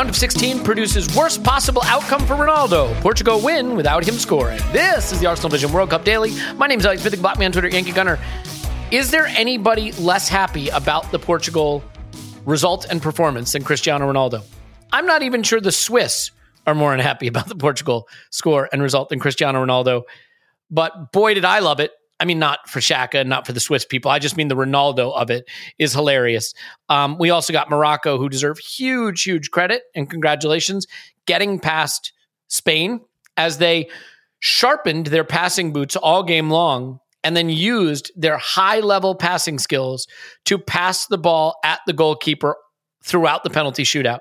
Round of 16 produces worst possible outcome for Ronaldo. Portugal win without him scoring. This is the Arsenal Vision World Cup Daily. My name is Alex Smith, me on Twitter, Yankee Gunner. Is there anybody less happy about the Portugal result and performance than Cristiano Ronaldo? I'm not even sure the Swiss are more unhappy about the Portugal score and result than Cristiano Ronaldo. But boy, did I love it. I mean, not for Xhaka, not for the Swiss people. I just mean the Ronaldo of it is hilarious. Um, we also got Morocco, who deserve huge, huge credit and congratulations, getting past Spain as they sharpened their passing boots all game long and then used their high level passing skills to pass the ball at the goalkeeper throughout the penalty shootout.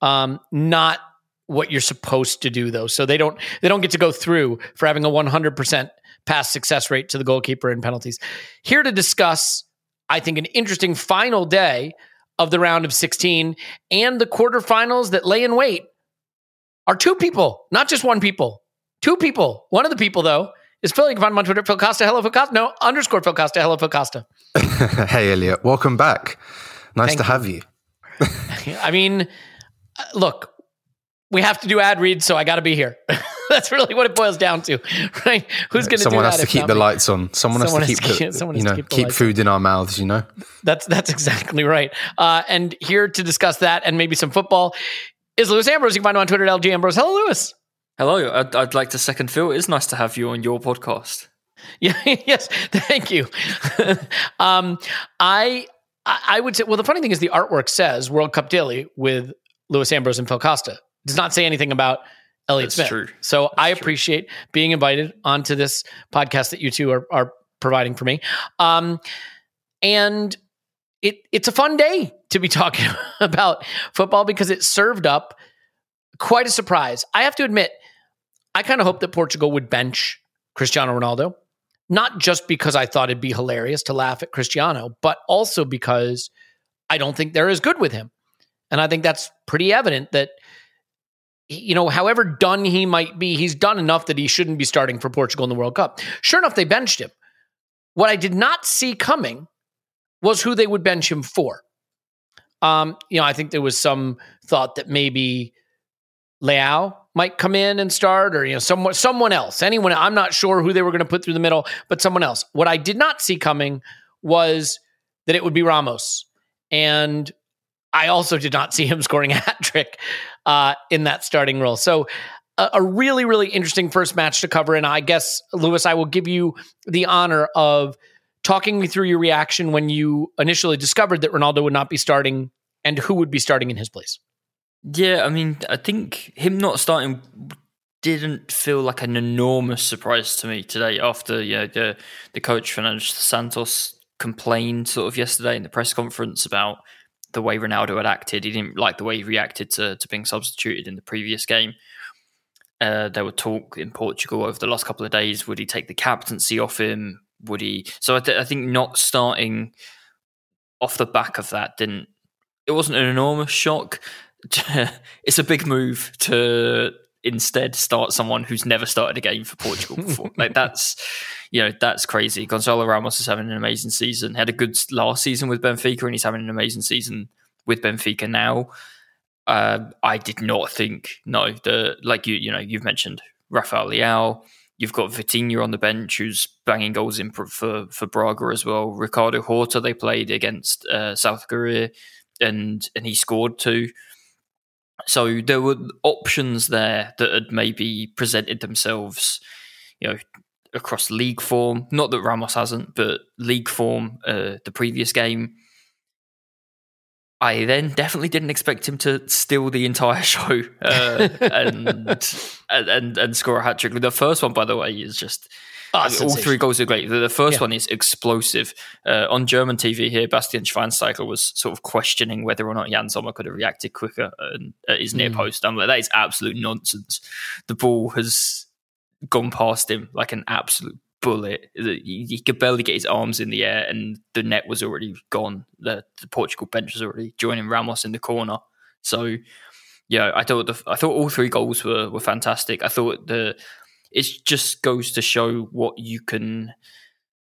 Um, not what you're supposed to do though. So they don't they don't get to go through for having a 100% pass success rate to the goalkeeper in penalties. Here to discuss, I think, an interesting final day of the round of 16 and the quarterfinals that lay in wait are two people, not just one people. Two people. One of the people, though, is Phil. You can find him on Twitter, Phil Costa. Hello, Phil Costa. No, underscore Phil Costa. Hello, Phil Costa. hey, Elliot. Welcome back. Nice Thank to have you. I mean, uh, look, we have to do ad reads, so I got to be here. That's really what it boils down to, right? Who's going to do Someone that? has to keep the me? lights on. Someone, Someone has has to to keep, keep- the, someone you has to know, keep keep lights food in our mouths. You know. That's that's exactly right. Uh, and here to discuss that and maybe some football is Lewis Ambrose. You can find him on Twitter at LG Ambrose. Hello, Lewis. Hello, I'd, I'd like to second Phil. It is nice to have you on your podcast. Yeah, yes, thank you. um, I I I would say. Well, the funny thing is, the artwork says World Cup Daily with Lewis Ambrose and Phil Costa. It does not say anything about Elliot That's Smith. true. So I true. appreciate being invited onto this podcast that you two are, are providing for me. Um, and it it's a fun day to be talking about football because it served up quite a surprise. I have to admit, I kind of hoped that Portugal would bench Cristiano Ronaldo, not just because I thought it'd be hilarious to laugh at Cristiano, but also because I don't think they're as good with him. And I think that's pretty evident that you know, however done he might be, he's done enough that he shouldn't be starting for Portugal in the World Cup. Sure enough, they benched him. What I did not see coming was who they would bench him for. Um, you know, I think there was some thought that maybe Leao might come in and start, or you know, someone someone else, anyone. I'm not sure who they were going to put through the middle, but someone else. What I did not see coming was that it would be Ramos, and I also did not see him scoring a hat trick uh, in that starting role. So. A, a really, really interesting first match to cover. And I guess, Lewis, I will give you the honor of talking me through your reaction when you initially discovered that Ronaldo would not be starting and who would be starting in his place. Yeah, I mean, I think him not starting didn't feel like an enormous surprise to me today after you know, the the coach Fernando Santos complained sort of yesterday in the press conference about the way Ronaldo had acted. He didn't like the way he reacted to, to being substituted in the previous game. Uh, there were talk in Portugal over the last couple of days. Would he take the captaincy off him? Would he? So I, th- I think not starting off the back of that, didn't it wasn't an enormous shock. it's a big move to instead start someone who's never started a game for Portugal before. like that's you know that's crazy. Goncalo Ramos is having an amazing season. Had a good last season with Benfica, and he's having an amazing season with Benfica now. Uh, I did not think no the like you you know you've mentioned Rafael Leao. You've got Vitinha on the bench who's banging goals in for for Braga as well. Ricardo Horta they played against uh, South Korea and and he scored two. So there were options there that had maybe presented themselves, you know, across league form. Not that Ramos hasn't, but league form, uh, the previous game. I then definitely didn't expect him to steal the entire show uh, and, and, and and score a hat trick. The first one, by the way, is just Oh, all three goals are great. The, first yeah. one is explosive. Uh, on German TV here, Bastian Schweinsteiger was sort of questioning whether or not Yann Sommer could have reacted quicker at his near mm. post. I'm like, that is absolute nonsense. The ball has gone past him like an absolute bullet. He, he could barely get his arms in the air, and the net was already gone. The, the Portugal bench was already joining Ramos in the corner. So, yeah, I thought the, I thought all three goals were were fantastic. I thought the it just goes to show what you can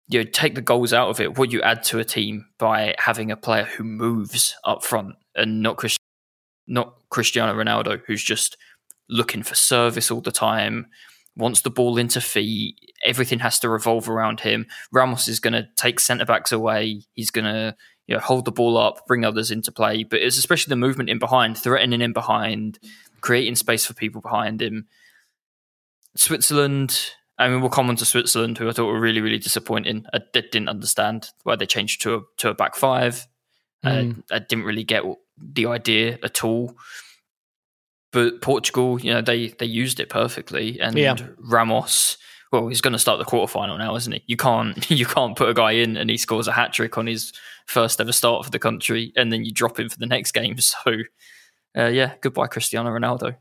you know, take the goals out of it, what you add to a team by having a player who moves up front and not not Cristiano Ronaldo, who's just looking for service all the time, wants the ball into feet. Everything has to revolve around him. Ramos is going to take centre backs away. He's going to you know hold the ball up, bring others into play. But it's especially the movement in behind, threatening in behind, creating space for people behind him. Switzerland. I mean, we'll come on to Switzerland, who I thought were really, really disappointing. I didn't understand why they changed to a to a back five. Mm. I didn't really get the idea at all. But Portugal, you know, they they used it perfectly, and yeah. Ramos. Well, he's going to start the quarterfinal now, isn't he? You can't you can't put a guy in and he scores a hat trick on his first ever start for the country, and then you drop him for the next game. So, uh, yeah, goodbye, Cristiano Ronaldo.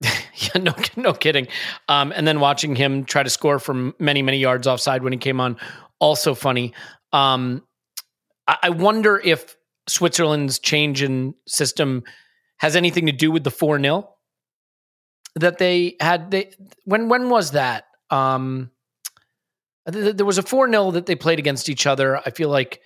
yeah, no, no kidding. Um, and then watching him try to score from many, many yards offside when he came on, also funny. Um, I, I wonder if Switzerland's change in system has anything to do with the four 0 that they had. They when when was that? Um, there was a four 0 that they played against each other. I feel like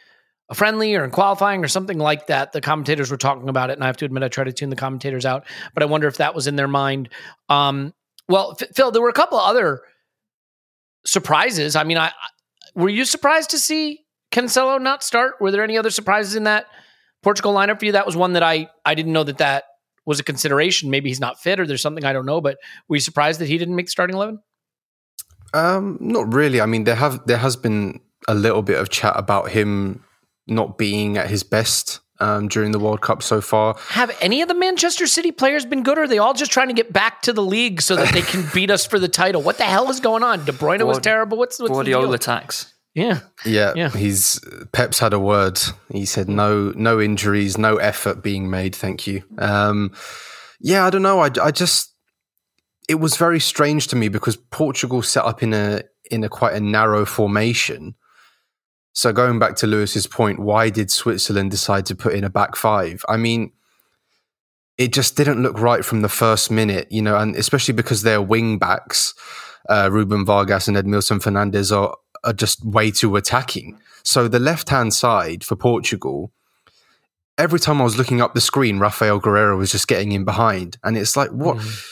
a friendly or in qualifying or something like that. The commentators were talking about it, and I have to admit I try to tune the commentators out, but I wonder if that was in their mind. Um, well, Phil, there were a couple of other surprises. I mean, I, I were you surprised to see Cancelo not start? Were there any other surprises in that Portugal lineup for you? That was one that I I didn't know that that was a consideration. Maybe he's not fit or there's something I don't know. But were you surprised that he didn't make the starting eleven? Um, not really. I mean, there have there has been a little bit of chat about him not being at his best um, during the World Cup so far. Have any of the Manchester City players been good, or are they all just trying to get back to the league so that they can beat us for the title? What the hell is going on? De Bruyne Guard- was terrible. What's, what's Guardiola tax? Yeah. yeah, yeah. He's Pep's had a word. He said no, no injuries, no effort being made. Thank you. Um, yeah, I don't know. I, I just it was very strange to me because Portugal set up in a in a quite a narrow formation so going back to Lewis's point, why did Switzerland decide to put in a back five? I mean, it just didn't look right from the first minute, you know, and especially because their wing backs, uh, Ruben Vargas and Edmilson Fernandes, are, are just way too attacking. So the left hand side for Portugal, every time I was looking up the screen, Raphaël Guerreiro was just getting in behind. And it's like, what? Mm.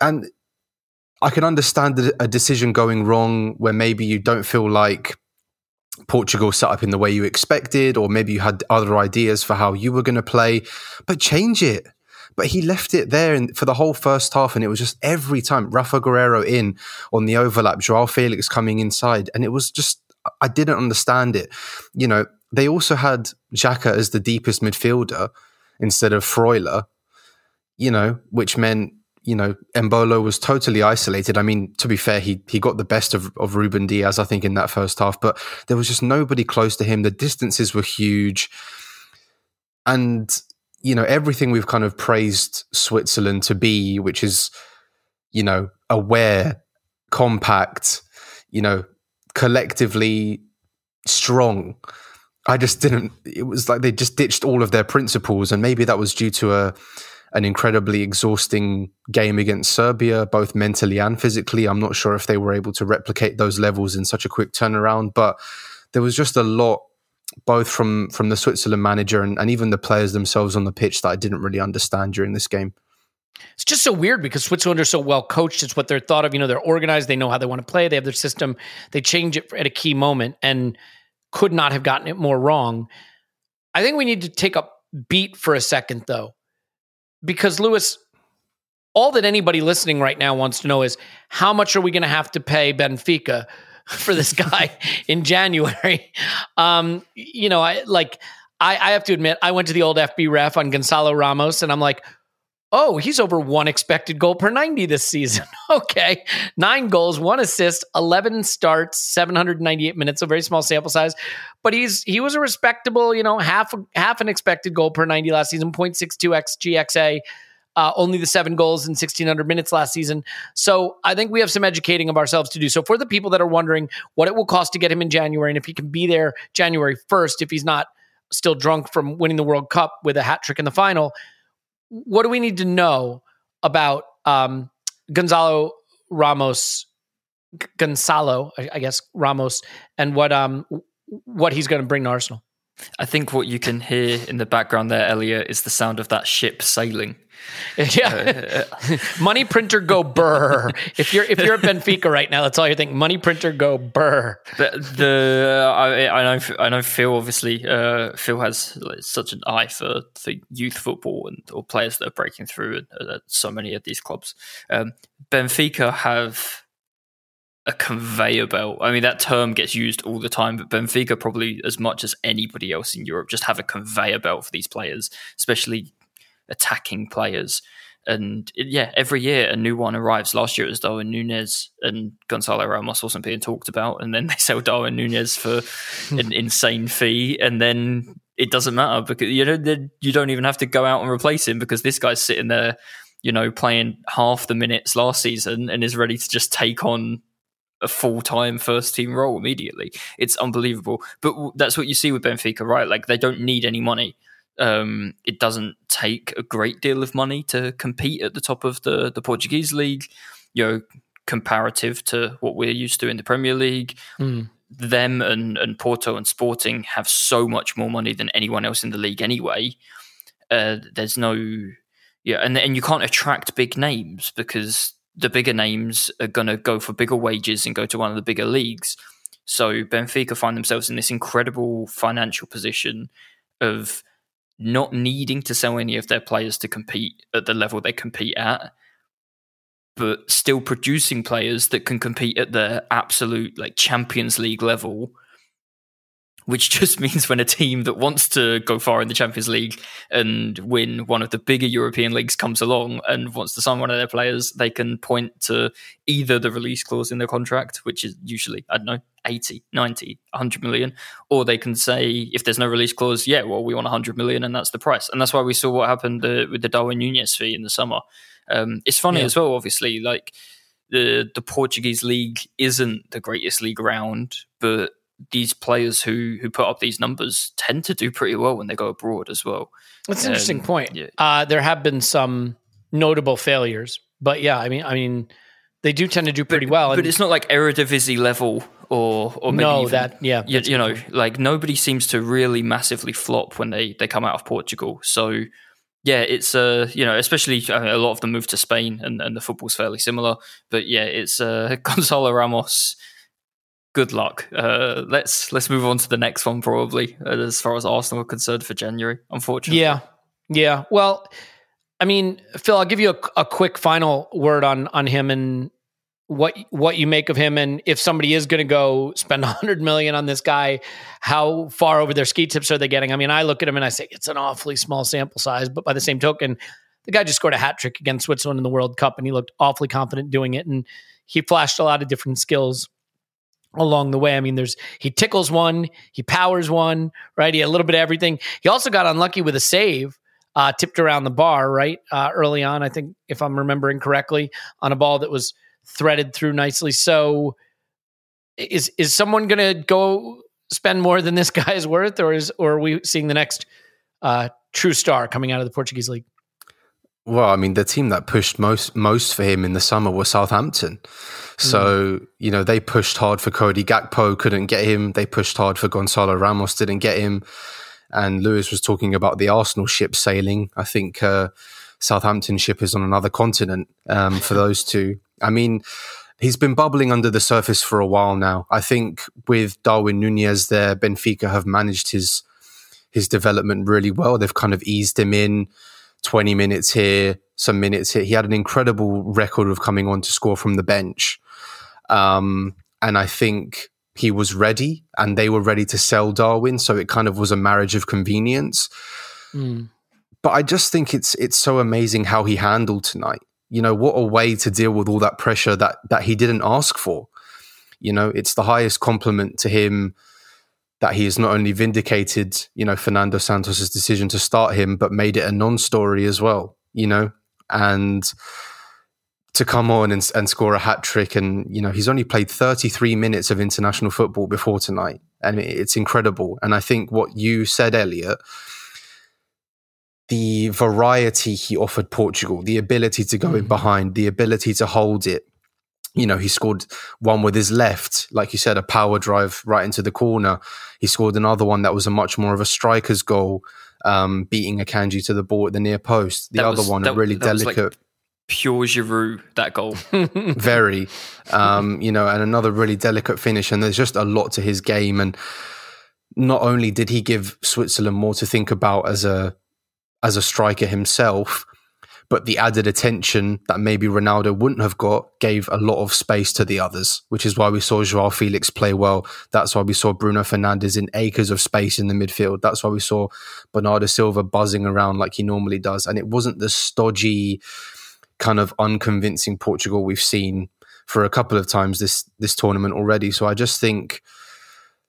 And I can understand a decision going wrong where maybe you don't feel like Portugal set up in the way you expected, or maybe you had other ideas for how you were going to play, but change it. But he left it there in, for the whole first half, and it was just every time Rafa Guerreiro in on the overlap, Joao Felix coming inside, and it was just I didn't understand it. You know, they also had Xhaka as the deepest midfielder instead of Freuler, you know, which meant you know, Embolo was totally isolated. I mean, to be fair, he he got the best of, of Ruben Dias, I think, in that first half, but there was just nobody close to him. The distances were huge. And, you know, everything we've kind of praised Switzerland to be, which is, you know, aware, compact, you know, collectively strong. I just didn't. It was like they just ditched all of their principles, and maybe that was due to a an incredibly exhausting game against Serbia, both mentally and physically. I'm not sure if they were able to replicate those levels in such a quick turnaround, but there was just a lot, both from from the Switzerland manager and, and even the players themselves on the pitch, that I didn't really understand during this game. It's just so weird because Switzerland are so well coached. It's what they're thought of. You know, they're organized. They know how they want to play. They have their system. They change it at a key moment and could not have gotten it more wrong. I think we need to take a beat for a second, though, because Lewis, all that anybody listening right now wants to know is how much are we going to have to pay Benfica for this guy in January? Um, you know, I like. I, I have to admit, I went to the old FBref on Goncalo Ramos, and I'm like, Oh, he's over one expected goal per 90 this season. okay. Nine goals, one assist, 11 starts, 798 minutes, a very small sample size. But he's he was a respectable, you know, half half an expected goal per 90 last season, 0.62 xGXA. Uh, only the seven goals in 1600 minutes last season. So I think we have some educating of ourselves to do. So for the people that are wondering what it will cost to get him in January and if he can be there January 1st, if he's not still drunk from winning the World Cup with a hat trick in the final, what do we need to know about um, Goncalo Ramos, Gonzalo, I, I guess Ramos, and what um what he's going to bring to Arsenal? I think what you can hear in the background there, Elliot, is the sound of that ship sailing. Yeah, money printer go burr. if you're if you're at Benfica right now, that's all you think. Money printer go burr. The, the I, I, know I know Phil obviously uh, Phil has like, such an eye for, for youth football and or players that are breaking through at, at so many of these clubs. Um, Benfica have a conveyor belt. I mean, that term gets used all the time, but Benfica probably as much as anybody else in Europe just have a conveyor belt for these players, especially attacking players. And yeah, every year a new one arrives. Last year it was Darwin Nunez and Goncalo Ramos wasn't being talked about, and then they sell Darwin Nunez for an insane fee, and then it doesn't matter because you know you don't even have to go out and replace him because this guy's sitting there, you know, playing half the minutes last season and is ready to just take on a full time first team role immediately. It's unbelievable. But that's what you see with Benfica, right? Like they don't need any money. Um, it doesn't take a great deal of money to compete at the top of the, the Portuguese league, you know, comparative to what we're used to in the Premier League. Mm. Them and, and Porto and Sporting have so much more money than anyone else in the league anyway. Uh, there's no, yeah, and and you can't attract big names because the bigger names are going to go for bigger wages and go to one of the bigger leagues. So Benfica find themselves in this incredible financial position of not needing to sell any of their players to compete at the level they compete at, but still producing players that can compete at the absolute like Champions League level which just means when a team that wants to go far in the Champions League and win one of the bigger European leagues comes along and wants to sign one of their players, they can point to either the release clause in their contract, which is usually, I don't know, 80, 90, 100 million, or they can say, if there's no release clause, yeah, well, we want 100 million and that's the price. And that's why we saw what happened uh, with the Darwin Nunez fee in the summer. Um, it's funny yeah. as well, obviously, like the, the Portuguese league isn't the greatest league around, but these players who who put up these numbers tend to do pretty well when they go abroad as well. That's an um, interesting point. Yeah. Uh, there have been some notable failures, but yeah, I mean, I mean, they do tend to do pretty but, well. But it's not like Eredivisie level or or no even, that yeah you, you know like nobody seems to really massively flop when they they come out of Portugal. So yeah, it's uh you know especially I mean, a lot of them move to Spain and, and the football's fairly similar. But yeah, it's uh, Goncalo Ramos good luck. Uh, let's let's move on to the next one, probably uh, as far as Arsenal are concerned for January. Unfortunately, yeah, yeah. Well, I mean, Phil, I'll give you a, a quick final word on on him and what what you make of him, and if somebody is going to go spend hundred million on this guy, how far over their ski tips are they getting? I mean, I look at him and I say it's an awfully small sample size, but by the same token, the guy just scored a hat trick against Switzerland in the World Cup, and he looked awfully confident doing it, and he flashed a lot of different skills along the way. I mean, there's he tickles one, he powers one, right? He had a little bit of everything. He also got unlucky with a save, uh, tipped around the bar, right? Uh, early on, I think, if I'm remembering correctly, on a ball that was threaded through nicely. So is is someone gonna go spend more than this guy is worth, or is or are we seeing the next uh, true star coming out of the Portuguese league? Well, I mean, the team that pushed most most for him in the summer was Southampton. So, mm. you know, they pushed hard for Cody Gakpo, couldn't get him. They pushed hard for Goncalo Ramos, didn't get him. And Lewis was talking about the Arsenal ship sailing. I think uh, Southampton ship is on another continent um, for those two. I mean, he's been bubbling under the surface for a while now. I think with Darwin Nunez there, Benfica have managed his his development really well. They've kind of eased him in 20 minutes here, some minutes here. He had an incredible record of coming on to score from the bench. Um, and I think he was ready and they were ready to sell Darwin. So it kind of was a marriage of convenience. Mm. But I just think it's it's so amazing how he handled tonight. You know, what a way to deal with all that pressure that that he didn't ask for. You know, it's the highest compliment to him that he has not only vindicated, you know, Fernando Santos's decision to start him, but made it a non-story as well, you know, and to come on and, and score a hat trick. And, you know, he's only played 33 minutes of international football before tonight. And it's incredible. And I think what you said, Elliot, the variety he offered Portugal, the ability to go in mm-hmm. behind, the ability to hold it, you know, he scored one with his left, like you said, a power drive right into the corner. He scored another one that was a much more of a striker's goal, um, beating Akanji to the ball at the near post. The that other was, one, that, a really delicate. Like pure Giroud, that goal. Very, um, you know, and another really delicate finish. And there's just a lot to his game. And not only did he give Switzerland more to think about as a as a striker himself, but the added attention that maybe Ronaldo wouldn't have got gave a lot of space to the others, which is why we saw Joao Felix play well. That's why we saw Bruno Fernandes in acres of space in the midfield. That's why we saw Bernardo Silva buzzing around like he normally does. And it wasn't the stodgy, kind of unconvincing Portugal we've seen for a couple of times this this tournament already. So I just think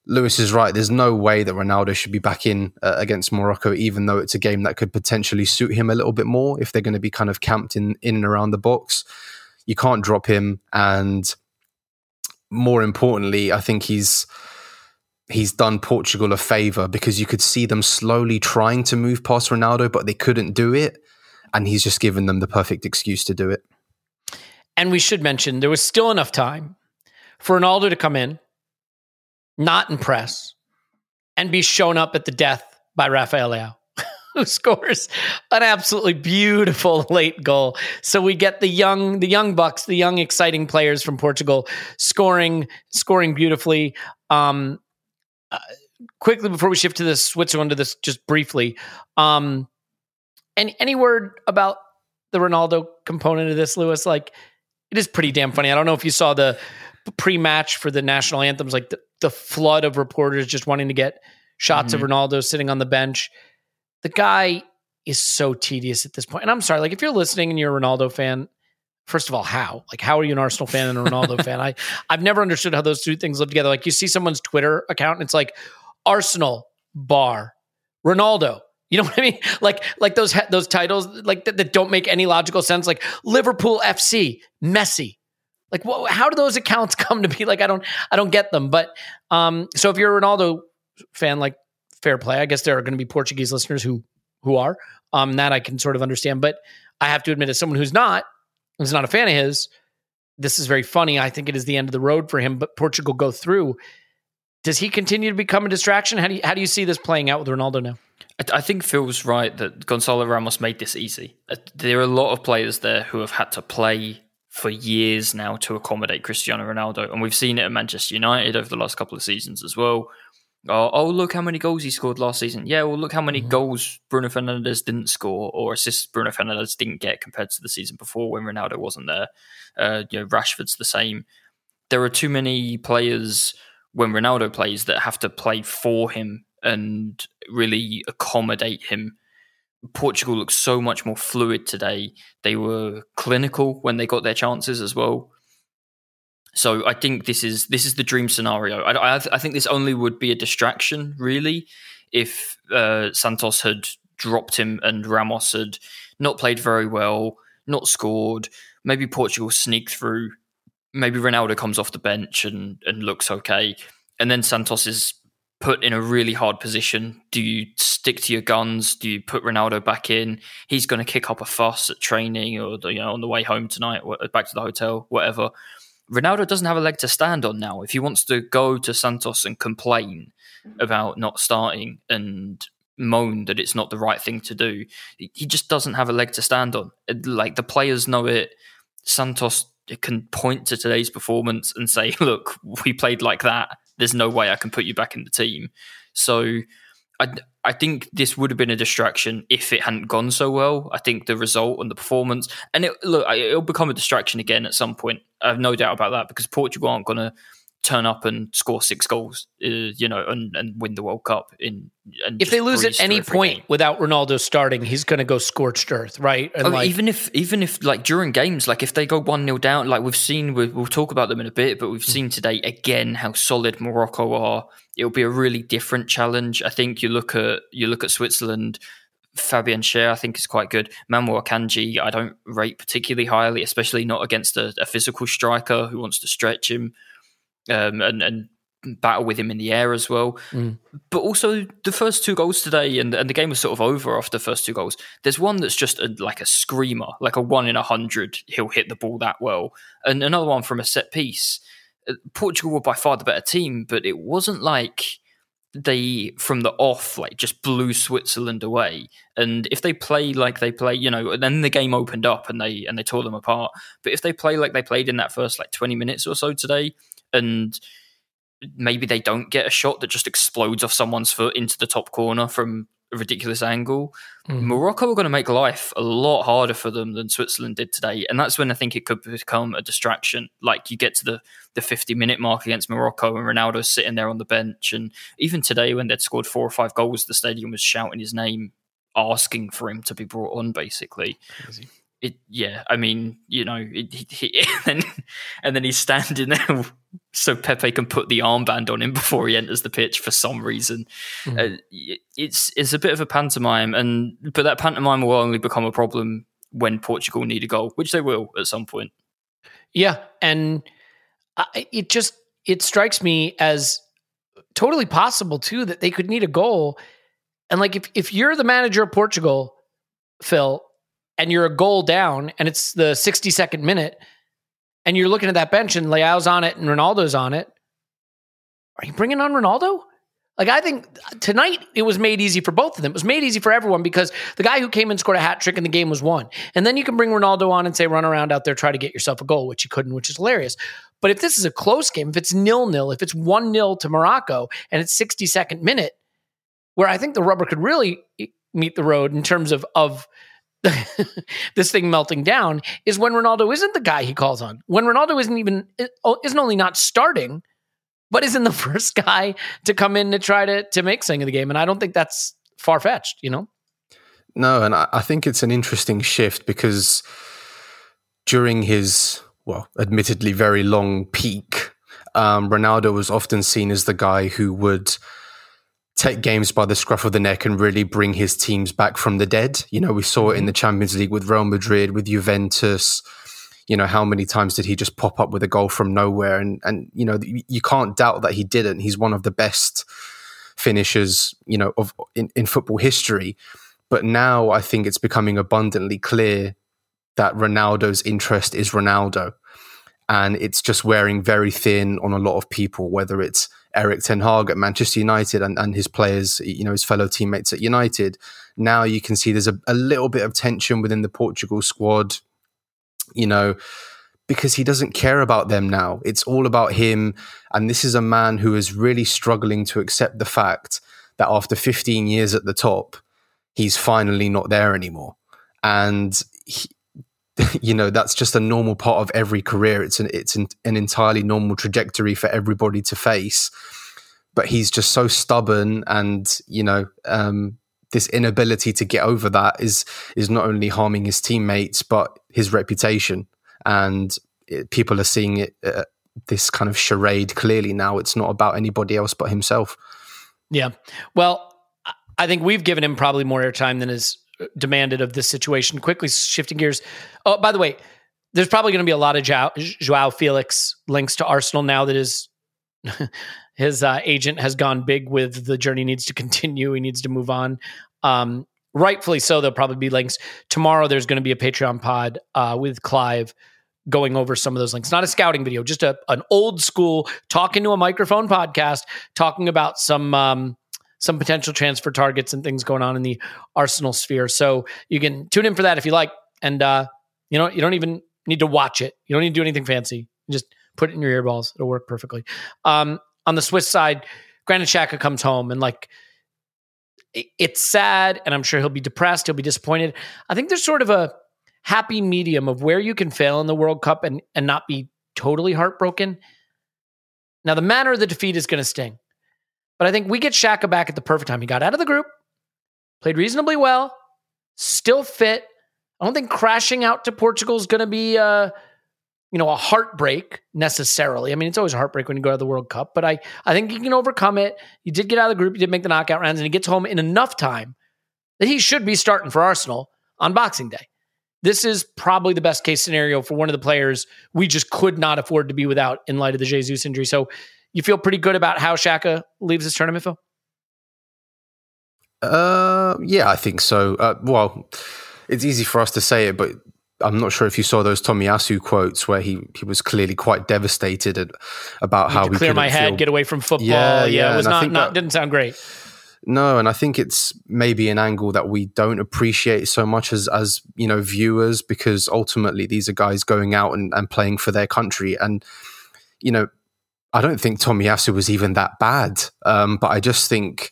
Lewis is right. There's no way that Ronaldo should be back in uh, against Morocco, even though it's a game that could potentially suit him a little bit more if they're going to be kind of camped in in and around the box. You can't drop him, and more importantly, I think he's he's done Portugal a favor because you could see them slowly trying to move past Ronaldo, but they couldn't do it, and he's just given them the perfect excuse to do it. And we should mention there was still enough time for Ronaldo to come in not impress, and be shown up at the death by Rafael Leao, who scores an absolutely beautiful late goal. So we get the young, the young bucks, the young exciting players from Portugal scoring, scoring beautifully. Um, uh, quickly before we shift to this Switzerland to this, just briefly. Um, any any word about the Ronaldo component of this, Lewis? Like, it is pretty damn funny. I don't know if you saw the pre-match for the national anthems, like the, the flood of reporters just wanting to get shots mm-hmm. of Ronaldo sitting on the bench. The guy is so tedious at this point. And I'm sorry, like if you're listening and you're a Ronaldo fan, first of all, how? Like how are you an Arsenal fan and a Ronaldo fan? I I've never understood how those two things live together. Like you see someone's Twitter account and it's like Arsenal bar Ronaldo. You know what I mean? Like like those those titles like that, that don't make any logical sense. Like Liverpool FC, Messi. Like, what, how do those accounts come to be? Like, I don't, I don't get them. But um, so if you're a Ronaldo fan, like, fair play. I guess there are going to be Portuguese listeners who who are. Um, that I can sort of understand. But I have to admit, as someone who's not, who's not a fan of his, this is very funny. I think it is the end of the road for him. But Portugal go through. Does he continue to become a distraction? How do you, how do you see this playing out with Ronaldo now? I think Phil's right that Goncalo Ramos made this easy. There are a lot of players there who have had to play for years now to accommodate Cristiano Ronaldo. And we've seen it at Manchester United over the last couple of seasons as well. Oh, oh look how many goals he scored last season. Yeah, well, look how many mm-hmm. goals Bruno Fernandes didn't score or assists Bruno Fernandes didn't get compared to the season before when Ronaldo wasn't there. Uh, you know, Rashford's the same. There are too many players when Ronaldo plays that have to play for him and really accommodate him Portugal looks so much more fluid today. They were clinical when they got their chances as well. So I think this is this is the dream scenario. I, I, I think this only would be a distraction, really, if uh, Santos had dropped him and Ramos had not played very well, not scored. Maybe Portugal sneak through. Maybe Ronaldo comes off the bench and and looks okay, and then Santos is put in a really hard position. Do you stick to your guns? Do you put Ronaldo back in? He's going to kick up a fuss at training or you know on the way home tonight, back to the hotel, whatever. Ronaldo doesn't have a leg to stand on now. If he wants to go to Santos and complain about not starting and moan that it's not the right thing to do, he just doesn't have a leg to stand on. Like the players know it. Santos can point to today's performance and say, "Look, we played like that. There's no way I can put you back in the team." So, I I think this would have been a distraction if it hadn't gone so well. I think the result and the performance, and it, look, it'll become a distraction again at some point. I have no doubt about that because Portugal aren't going to turn up and score six goals, uh, you know, and, and win the World Cup. In if they lose at any point game. without Ronaldo starting, he's going to go scorched earth, right? And oh, like, even if even if like during games, like if they go one 0 down, like we've seen, we, we'll talk about them in a bit, but we've mm. seen today again how solid Morocco are. It'll be a really different challenge. I think you look at you look at Switzerland. Fabian Schär, I think, is quite good. Manuel Akanji, I don't rate particularly highly, especially not against a, a physical striker who wants to stretch him um, and, and battle with him in the air as well. Mm. But also the first two goals today, and, and the game was sort of over after the first two goals. There's one that's just a, like a screamer, like a one in a hundred. He'll hit the ball that well, and another one from a set piece. Uh, Portugal were by far the better team, but it wasn't like they from the off like just blew Switzerland away. And if they play like they play, you know, then the game opened up and they and they tore them apart. But if they play like they played in that first like 20 minutes or so today, and maybe they don't get a shot that just explodes off someone's foot into the top corner from a ridiculous angle. Mm. Morocco are going to make life a lot harder for them than Switzerland did today, and that's when I think it could become a distraction. Like you get to the the fifty minute mark against Morocco, and Ronaldo's sitting there on the bench, and even today when they'd scored four or five goals, the stadium was shouting his name, asking for him to be brought on, basically. Crazy it yeah i mean you know it, he, and, then, and then he's standing there so pepe can put the armband on him before he enters the pitch for some reason. Mm. uh, it's it's a bit of a pantomime and but that pantomime will only become a problem when portugal need a goal which they will at some point. Yeah and I, it just it strikes me as totally possible too that they could need a goal. And like if, if you're the manager of portugal phil and you're a goal down and it's the 62nd minute and you're looking at that bench and Leao's on it and Ronaldo's on it, are you bringing on Ronaldo? Like I think tonight it was made easy for both of them. It was made easy for everyone because the guy who came and scored a hat trick and the game was won. And then you can bring Ronaldo on and say run around out there try to get yourself a goal, which you couldn't, which is hilarious. But if this is a close game, if it's nil nil, if it's one nil to Morocco and it's 62nd minute, where I think the rubber could really meet the road in terms of of this thing melting down is when Ronaldo isn't the guy he calls on. When Ronaldo isn't even oh, isn't only not starting, but isn't the first guy to come in to try to to make something of the game. And I don't think that's far fetched. You know. No, and I, I think it's an interesting shift because during his well, admittedly very long peak, um, Ronaldo was often seen as the guy who would take games by the scruff of the neck and really bring his teams back from the dead. You know, we saw it in the mm-hmm. Champions League with Real Madrid, with Juventus. You know, how many times did he just pop up with a goal from nowhere? And and you know, you can't doubt that he didn't. He's one of the best finishers, you know, of in, in football history. But now I think it's becoming abundantly clear that Ronaldo's interest is Ronaldo. And it's just wearing very thin on a lot of people, whether it's Erik Ten Hag at Manchester United and, and his players, you know, his fellow teammates at United. Now you can see there's a, a little bit of tension within the Portugal squad, you know, because he doesn't care about them now. It's all about him. And this is a man who is really struggling to accept the fact that after 15 years at the top, he's finally not there anymore. And he, you know that's just a normal part of every career. It's an it's an, an, entirely normal trajectory for everybody to face. But he's just so stubborn and you know um, this inability to get over that is is not only harming his teammates but his reputation. And it, people are seeing it uh, this kind of charade clearly now. It's not about anybody else but himself. Yeah. Well i think we've given him probably more airtime than is demanded of this situation. Quickly shifting gears. Oh, by the way, there's probably going to be a lot of Joao, Joao Felix links to Arsenal now that his his uh, agent has gone big with the journey needs to continue. He needs to move on. Um, rightfully so. There'll probably be links tomorrow. There's going to be a Patreon pod uh, with Clive going over some of those links. Not a scouting video, just a, an old school talking to a microphone podcast, talking about some um, some potential transfer targets and things going on in the Arsenal sphere. So you can tune in for that if you like. And uh, you know, you don't even need to watch it. You don't need to do anything fancy. You just put it in your earballs. It'll work perfectly. Um, on the Swiss side, Granit Xhaka comes home and like it's sad, and I'm sure he'll be depressed. He'll be disappointed. I think there's sort of a happy medium of where you can fail in the World Cup and and not be totally heartbroken. Now, the manner of the defeat is going to sting, but I think we get Xhaka back at the perfect time. He got out of the group, played reasonably well, still fit. I don't think crashing out to Portugal is going to be, uh, you know, a heartbreak necessarily. I mean, it's always a heartbreak when you go to the World Cup, but I, I think he can overcome it. He did get out of the group. He did make the knockout rounds, and he gets home in enough time that he should be starting for Arsenal on Boxing Day. This is probably the best case scenario for one of the players we just could not afford to be without in light of the Jesus injury. So you feel pretty good about how Xhaka leaves this tournament, Phil? Uh, yeah, I think so. Uh, well, it's easy for us to say it, but I'm not sure if you saw those Tomiyasu quotes where he he was clearly quite devastated at, about how we clear my head, feel. get away from football. Yeah, yeah, yeah it was not, not that, didn't sound great. No, and I think it's maybe an angle that we don't appreciate so much as as you know viewers because ultimately these are guys going out and, and playing for their country, and you know I don't think Tomiyasu was even that bad, um, but I just think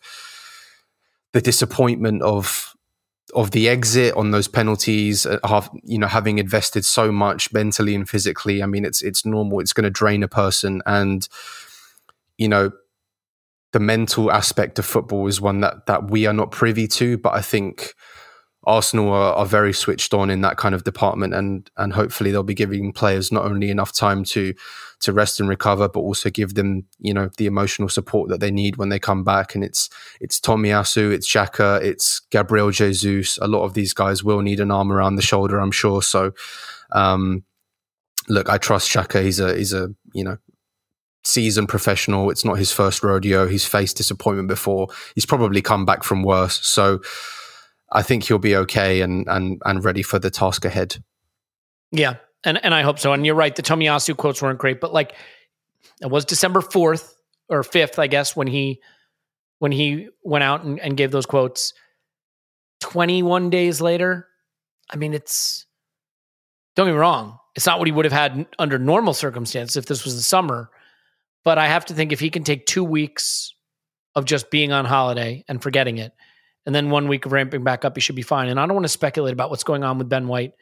the disappointment of of the exit on those penalties, uh, have, you know, having invested so much mentally and physically. I mean, it's it's normal. It's going to drain a person, and you know, the mental aspect of football is one that that we are not privy to. But I think Arsenal are, are, very switched on in that kind of department, and and hopefully they'll be giving players not only enough time to to rest and recover, but also give them you know the emotional support that they need when they come back. And it's it's Tomiyasu, it's Xhaka, it's Gabriel Jesus. A lot of these guys will need an arm around the shoulder, I'm sure. So, um, look, I trust Xhaka. He's a he's a you know seasoned professional. It's not his first rodeo. He's faced disappointment before. He's probably come back from worse. So I think he'll be okay and and and ready for the task ahead. Yeah, and and I hope so. And you're right, the Tomiyasu quotes weren't great, but like it was December fourth or fifth, I guess, when he when he went out and, and gave those quotes. Twenty one days later, I mean, it's don't get me wrong, it's not what he would have had under normal circumstances if this was the summer. But I have to think if he can take two weeks of just being on holiday and forgetting it, and then one week of ramping back up, he should be fine. And I don't want to speculate about what's going on with Ben White.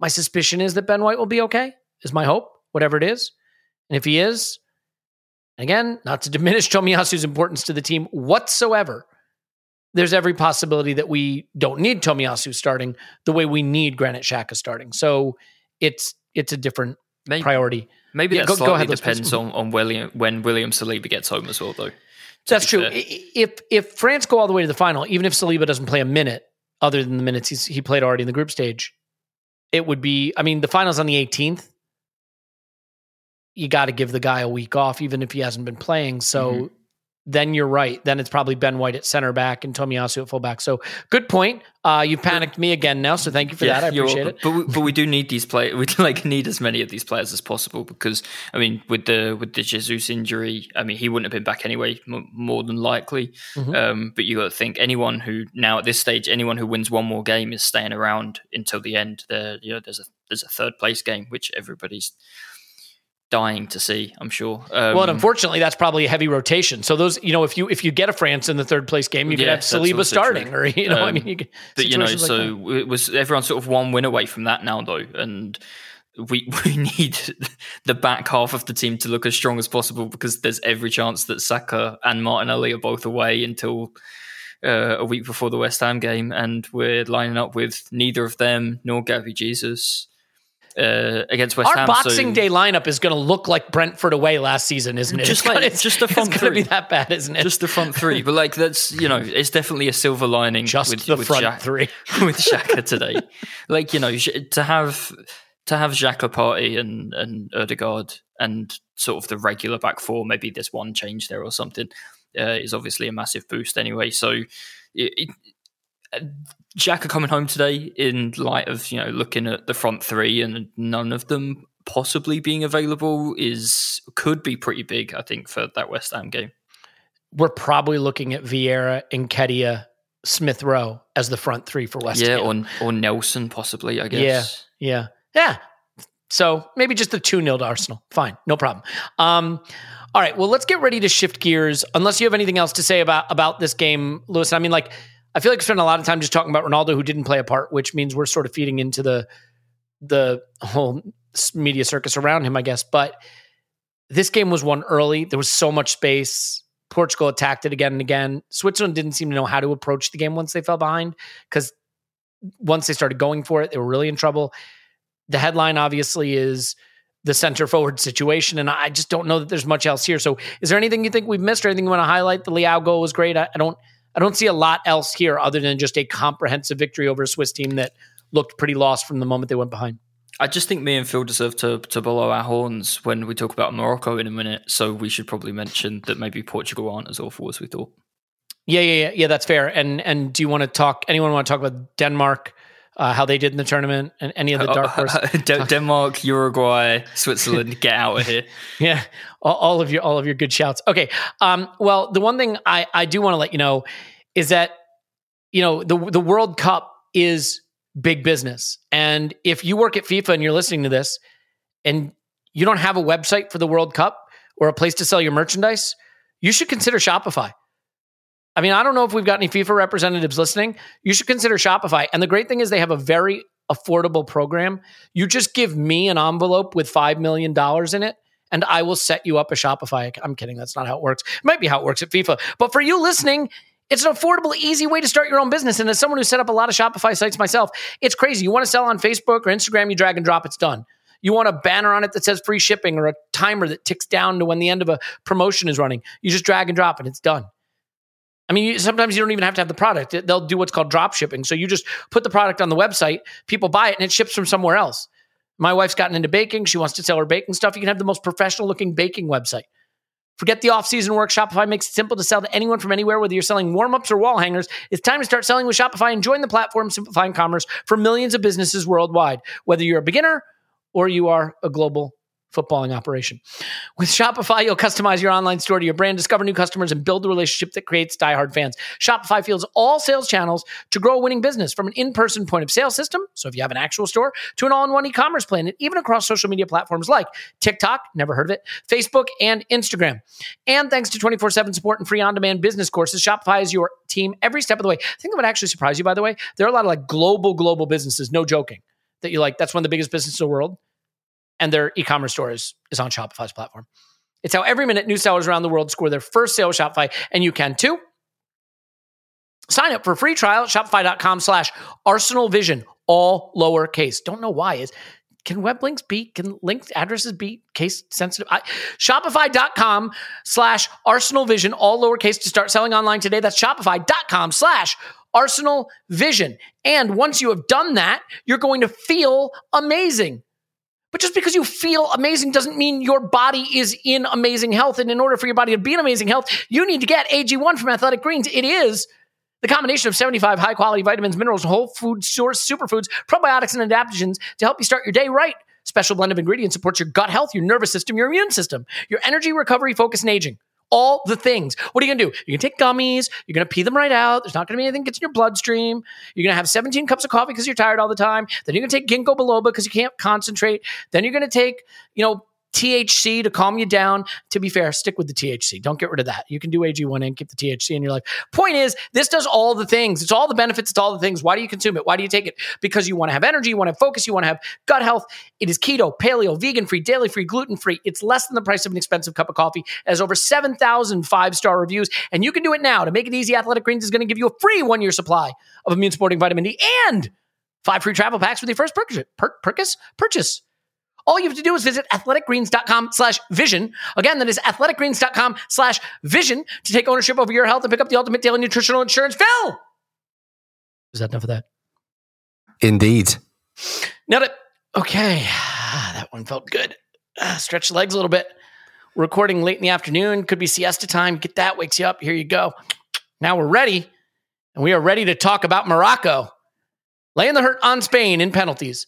My suspicion is that Ben White will be okay, is my hope, whatever it is. And if he is, again, not to diminish Tomiyasu's importance to the team whatsoever, there's every possibility that we don't need Tomiyasu starting the way we need Granit Xhaka starting. So it's it's a different maybe, priority. Maybe yeah, that go, slightly go ahead, depends on, on William when William Saliba gets home as well, though. That's true. Fair. If if France go all the way to the final, even if Saliba doesn't play a minute other than the minutes he's, he played already in the group stage, it would be. I mean, the finals on the 18th. You got to give the guy a week off, even if he hasn't been playing. So mm-hmm then you're right. Then it's probably Ben White at center back and Tomiyasu at fullback. So good point. Uh, you panicked me again now, so thank you for yeah, that. I appreciate it. But we, but we do need these players. We like need as many of these players as possible because I mean, with the with the Jesus injury, I mean, he wouldn't have been back anyway, m- more than likely. Mm-hmm. Um, but you got to think anyone who now at this stage, anyone who wins one more game is staying around until the end. There, you know, there's a there's a third place game which everybody's dying to see. I'm sure. Um, well, unfortunately, that's probably a heavy rotation. So those, you know, if you if you get a France in the third place game, you yeah, could have Saliba starting, or you know, um, I mean, you could, but you know, so like it was everyone sort of one win away from that now, though, and. We, we need the back half of the team to look as strong as possible because there's every chance that Saka and Martinelli are both away until uh, a week before the West Ham game, and we're lining up with neither of them nor Gabby Jesus uh, against West Our Ham. Our Boxing so, Day lineup is going to look like Brentford away last season, isn't it? Just it's like gonna, just the front it's three. Be that bad, isn't it? Just the front three, but like that's you know, it's definitely a silver lining. Just with, the with front Jack, three with Xhaka today. like you know, to have to have Xhaka Partey and and Odegaard and sort of the regular back four, maybe there's one change there or something, uh, is obviously a massive boost anyway. So it, it, Xhaka coming home today in light of you know looking at the front three and none of them possibly being available is could be pretty big. I think for that West Ham game. We're probably looking at Vieira, Nketiah, Smith Rowe as the front three for West yeah, Ham. or or Nelson possibly. I guess. Yeah, yeah, yeah. So maybe just the two 0 to Arsenal. Fine, no problem. Um, all right, well, let's get ready to shift gears. Unless you have anything else to say about about this game, Lewis. I mean, like, I feel like we spent a lot of time just talking about Ronaldo, who didn't play a part, which means we're sort of feeding into the the whole media circus around him, I guess. But this game was won early. There was so much space. Portugal attacked it again and again. Switzerland didn't seem to know how to approach the game once they fell behind because once they started going for it, they were really in trouble. The headline obviously is the center forward situation, and I just don't know that there's much else here. So, is there anything you think we've missed, or anything you want to highlight? The Leao goal was great. I, I don't, I don't see a lot else here other than just a comprehensive victory over a Swiss team that looked pretty lost from the moment they went behind. I just think me and Phil deserve to to blow our horns when we talk about Morocco in a minute. So we should probably mention that maybe Portugal aren't as awful as we thought. Yeah, yeah, yeah, yeah. That's fair. And and do you want to talk? Anyone want to talk about Denmark? Uh, how they did in the tournament and any of the dark horses? Denmark, Uruguay, Switzerland, get out of here. Yeah, all, all, of your all of your good shouts. Okay. Um, well, the one thing I I do want to let you know is that you know the the World Cup is big business. And if you work at FIFA and you're listening to this and you don't have a website for the World Cup or a place to sell your merchandise, you should consider Shopify. I mean, I don't know if we've got any FIFA representatives listening. You should consider Shopify. And the great thing is they have a very affordable program. You just give me an envelope with $5 million in it and I will set you up a Shopify. I'm kidding. That's not how it works. It might be how it works at FIFA. But for you listening, it's an affordable, easy way to start your own business. And as someone who set up a lot of Shopify sites myself, it's crazy. You want to sell on Facebook or Instagram, you drag and drop, it's done. You want a banner on it that says free shipping or a timer that ticks down to when the end of a promotion is running. You just drag and drop and it's done. I mean, you, sometimes you don't even have to have the product. They'll do what's called drop shipping. So you just put the product on the website, people buy it, and it ships from somewhere else. My wife's gotten into baking. She wants to sell her baking stuff. You can have the most professional looking baking website. Forget the off-season work. Shopify makes it simple to sell to anyone from anywhere, whether you're selling warm-ups or wall hangers. It's time to start selling with Shopify and join the platform simplifying commerce for millions of businesses worldwide. Whether you're a beginner or you are a global footballing operation. With Shopify, you'll customize your online store to your brand, discover new customers, and build the relationship that creates diehard fans. Shopify fields all sales channels to grow a winning business from an in person point of sale system. So if you have an actual store, to an all in one e commerce plan, and even across social media platforms like TikTok, never heard of it, Facebook, and Instagram. And thanks to 24 7 support and free on demand business courses, Shopify is your team every step of the way. I think that would actually surprise you, by the way. There are a lot of like global, global businesses, no joking, that you like, that's one of the biggest businesses in the world and their e-commerce store is, is on Shopify's platform. It's how every minute new sellers around the world score their first sale with Shopify, and you can too. Sign up for free trial at shopify.com slash Arsenal Vision, all lowercase. Don't know why. Is can web links be can link addresses be case sensitive I, shopify.com slash arsenal vision all lowercase to start selling online today that's shopify.com slash arsenal vision and once you have done that you're going to feel amazing but just because you feel amazing doesn't mean your body is in amazing health. And in order for your body to be in amazing health, you need to get AG1 from Athletic Greens. It is the combination of 75 high quality vitamins, minerals, whole food source superfoods, probiotics, and adaptogens to help you start your day right. Special blend of ingredients supports your gut health, your nervous system, your immune system, your energy, recovery, focus, and aging all the things. What are you going to do? You're going to take gummies. You're going to pee them right out. There's not going to be anything that gets in your bloodstream. You're going to have 17 cups of coffee because you're tired all the time. Then you're going to take ginkgo biloba because you can't concentrate. Then you're going to take, you know, THC to calm you down. To be fair, stick with the THC. Don't get rid of that. You can do AG1 and keep the THC in your life. Point is, this does all the things. It's all the benefits. It's all the things. Why do you consume it? Why do you take it? Because you want to have energy. You want to have focus. You want to have gut health. It is keto, paleo, vegan free, daily free, gluten free. It's less than the price of an expensive cup of coffee. Has over 7,000 five star reviews. And you can do it now. To make it easy, Athletic Greens is going to give you a free one year supply of immune supporting vitamin D and five free travel packs with your first purchase. Purchase? Purchase. All you have to do is visit athleticgreens.com slash vision. Again, that is athleticgreens.com slash vision to take ownership over your health and pick up the ultimate daily nutritional insurance. Phil! Is that enough of that? Indeed. Now that, Okay. That one felt good. uh, stretch the legs a little bit. We're recording late in the afternoon. Could be siesta time. Get that, wakes you up. Here you go. Now we're ready. And we are ready to talk about Morocco. Laying the hurt on Spain in penalties.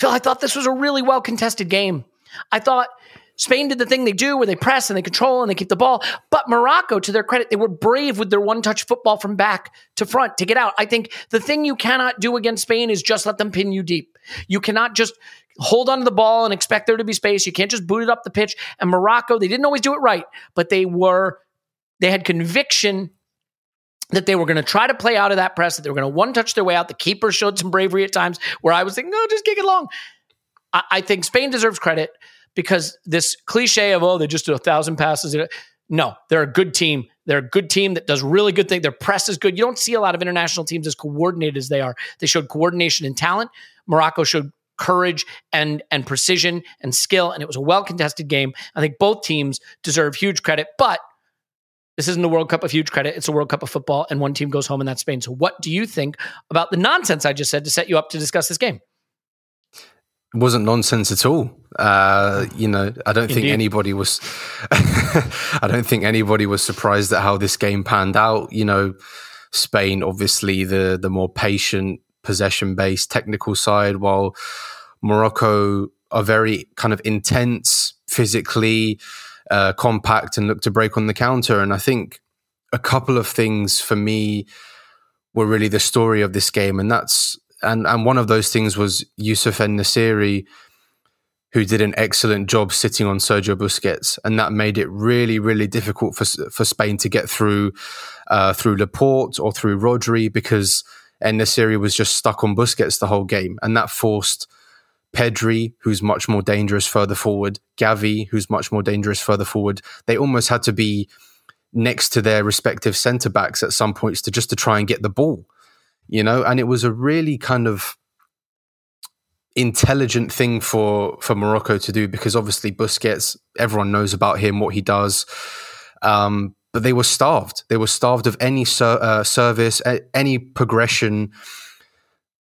Phil, I thought this was a really well contested game. I thought Spain did the thing they do where they press and they control and they keep the ball. But Morocco, to their credit, they were brave with their one touch football from back to front to get out. I think the thing you cannot do against Spain is just let them pin you deep. You cannot just hold on to the ball and expect there to be space. You can't just boot it up the pitch. And Morocco, they didn't always do it right, but they were, they had conviction that they were going to try to play out of that press, that they were going to one touch their way out. The keeper showed some bravery at times where I was thinking, no, just kick it long. I, I think Spain deserves credit because this cliche of oh they just do a thousand passes. No, they're a good team. They're a good team that does really good things. Their press is good. You don't see a lot of international teams as coordinated as they are. They showed coordination and talent. Morocco showed courage and and precision and skill, and it was a well contested game. I think both teams deserve huge credit, but this isn't a World Cup of huge credit. It's a World Cup of football, and one team goes home, and that's Spain. So, what do you think about the nonsense I just said to set you up to discuss this game? It wasn't nonsense at all. Uh, you know, I don't Indeed. think anybody was. I don't think anybody was surprised at how this game panned out. You know, Spain obviously the the more patient, possession based, technical side, while Morocco are very kind of intense, physically uh, compact, and look to break on the counter. And I think a couple of things for me were really the story of this game, and that's and and one of those things was Yusuf En-Nesyri, who did an excellent job sitting on Sergio Busquets, and that made it really really difficult for for Spain to get through uh, through Laporte or through Rodri because En-Nesyri was just stuck on Busquets the whole game, and that forced. Pedri, who's much more dangerous further forward, Gavi, who's much more dangerous further forward. They almost had to be next to their respective centre backs at some points to just to try and get the ball you know, and it was a really kind of intelligent thing for for Morocco to do because obviously Busquets, everyone knows about him, what he does. Um, but they were starved. They were starved of any ser- uh, service, any progression.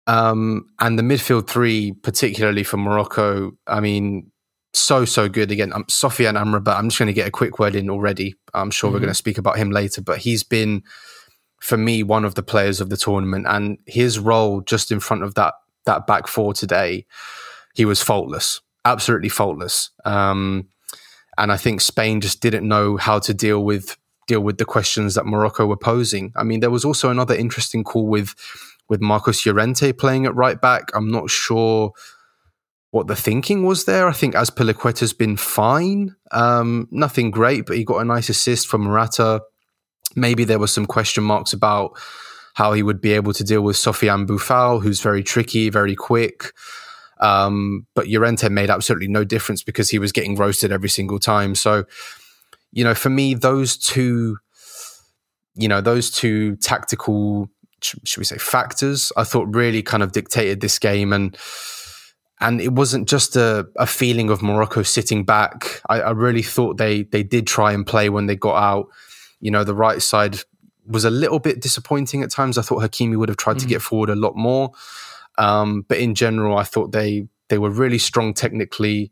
Um, and the midfield three, particularly for Morocco, I mean, so so good. Again, um, Sofyan Amrabat. I'm just going to get a quick word in already. I'm sure mm-hmm. we're going to speak about him later, but he's been for me one of the players of the tournament, and his role just in front of that that back four today, he was faultless, absolutely faultless. Um, and I think Spain just didn't know how to deal with deal with the questions that Morocco were posing. I mean, there was also another interesting call with with Marcos Llorente playing at right back. I'm not sure what the thinking was there. I think Azpilicueta's been fine, um, nothing great, but he got a nice assist from Morata maybe there were some question marks about how he would be able to deal with Sofiane Boufal, who's very tricky, very quick. Um, but Llorente made absolutely no difference because he was getting roasted every single time. So, you know, for me, those two, you know, those two tactical, should we say, factors, I thought really kind of dictated this game. And and it wasn't just a, a feeling of Morocco sitting back. I, I really thought they they did try and play when they got out you know, the right side was a little bit disappointing at times. I thought Hakimi would have tried mm. to get forward a lot more. Um, but in general, I thought they they were really strong technically,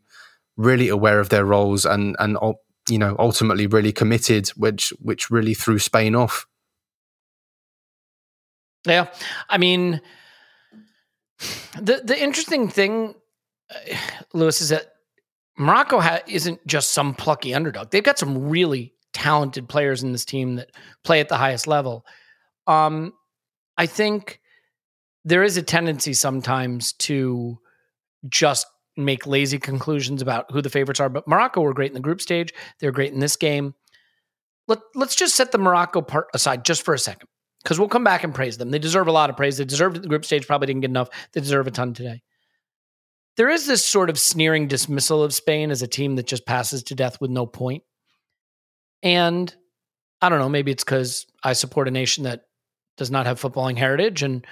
really aware of their roles, and and you know ultimately really committed, which which really threw Spain off. Yeah, I mean, the the interesting thing, uh, Lewis, is that Morocco ha- isn't just some plucky underdog. They've got some really talented players in this team that play at the highest level. Um, I think there is a tendency sometimes to just make lazy conclusions about who the favorites are. But Morocco were great in the group stage. They're great in this game. Let, let's just set the Morocco part aside just for a second, because we'll come back and praise them. They deserve a lot of praise. They deserved it at the group stage, probably didn't get enough. They deserve a ton today. There is this sort of sneering dismissal of Spain as a team that just passes to death with no point. And I don't know, maybe it's because I support a nation that does not have footballing heritage and,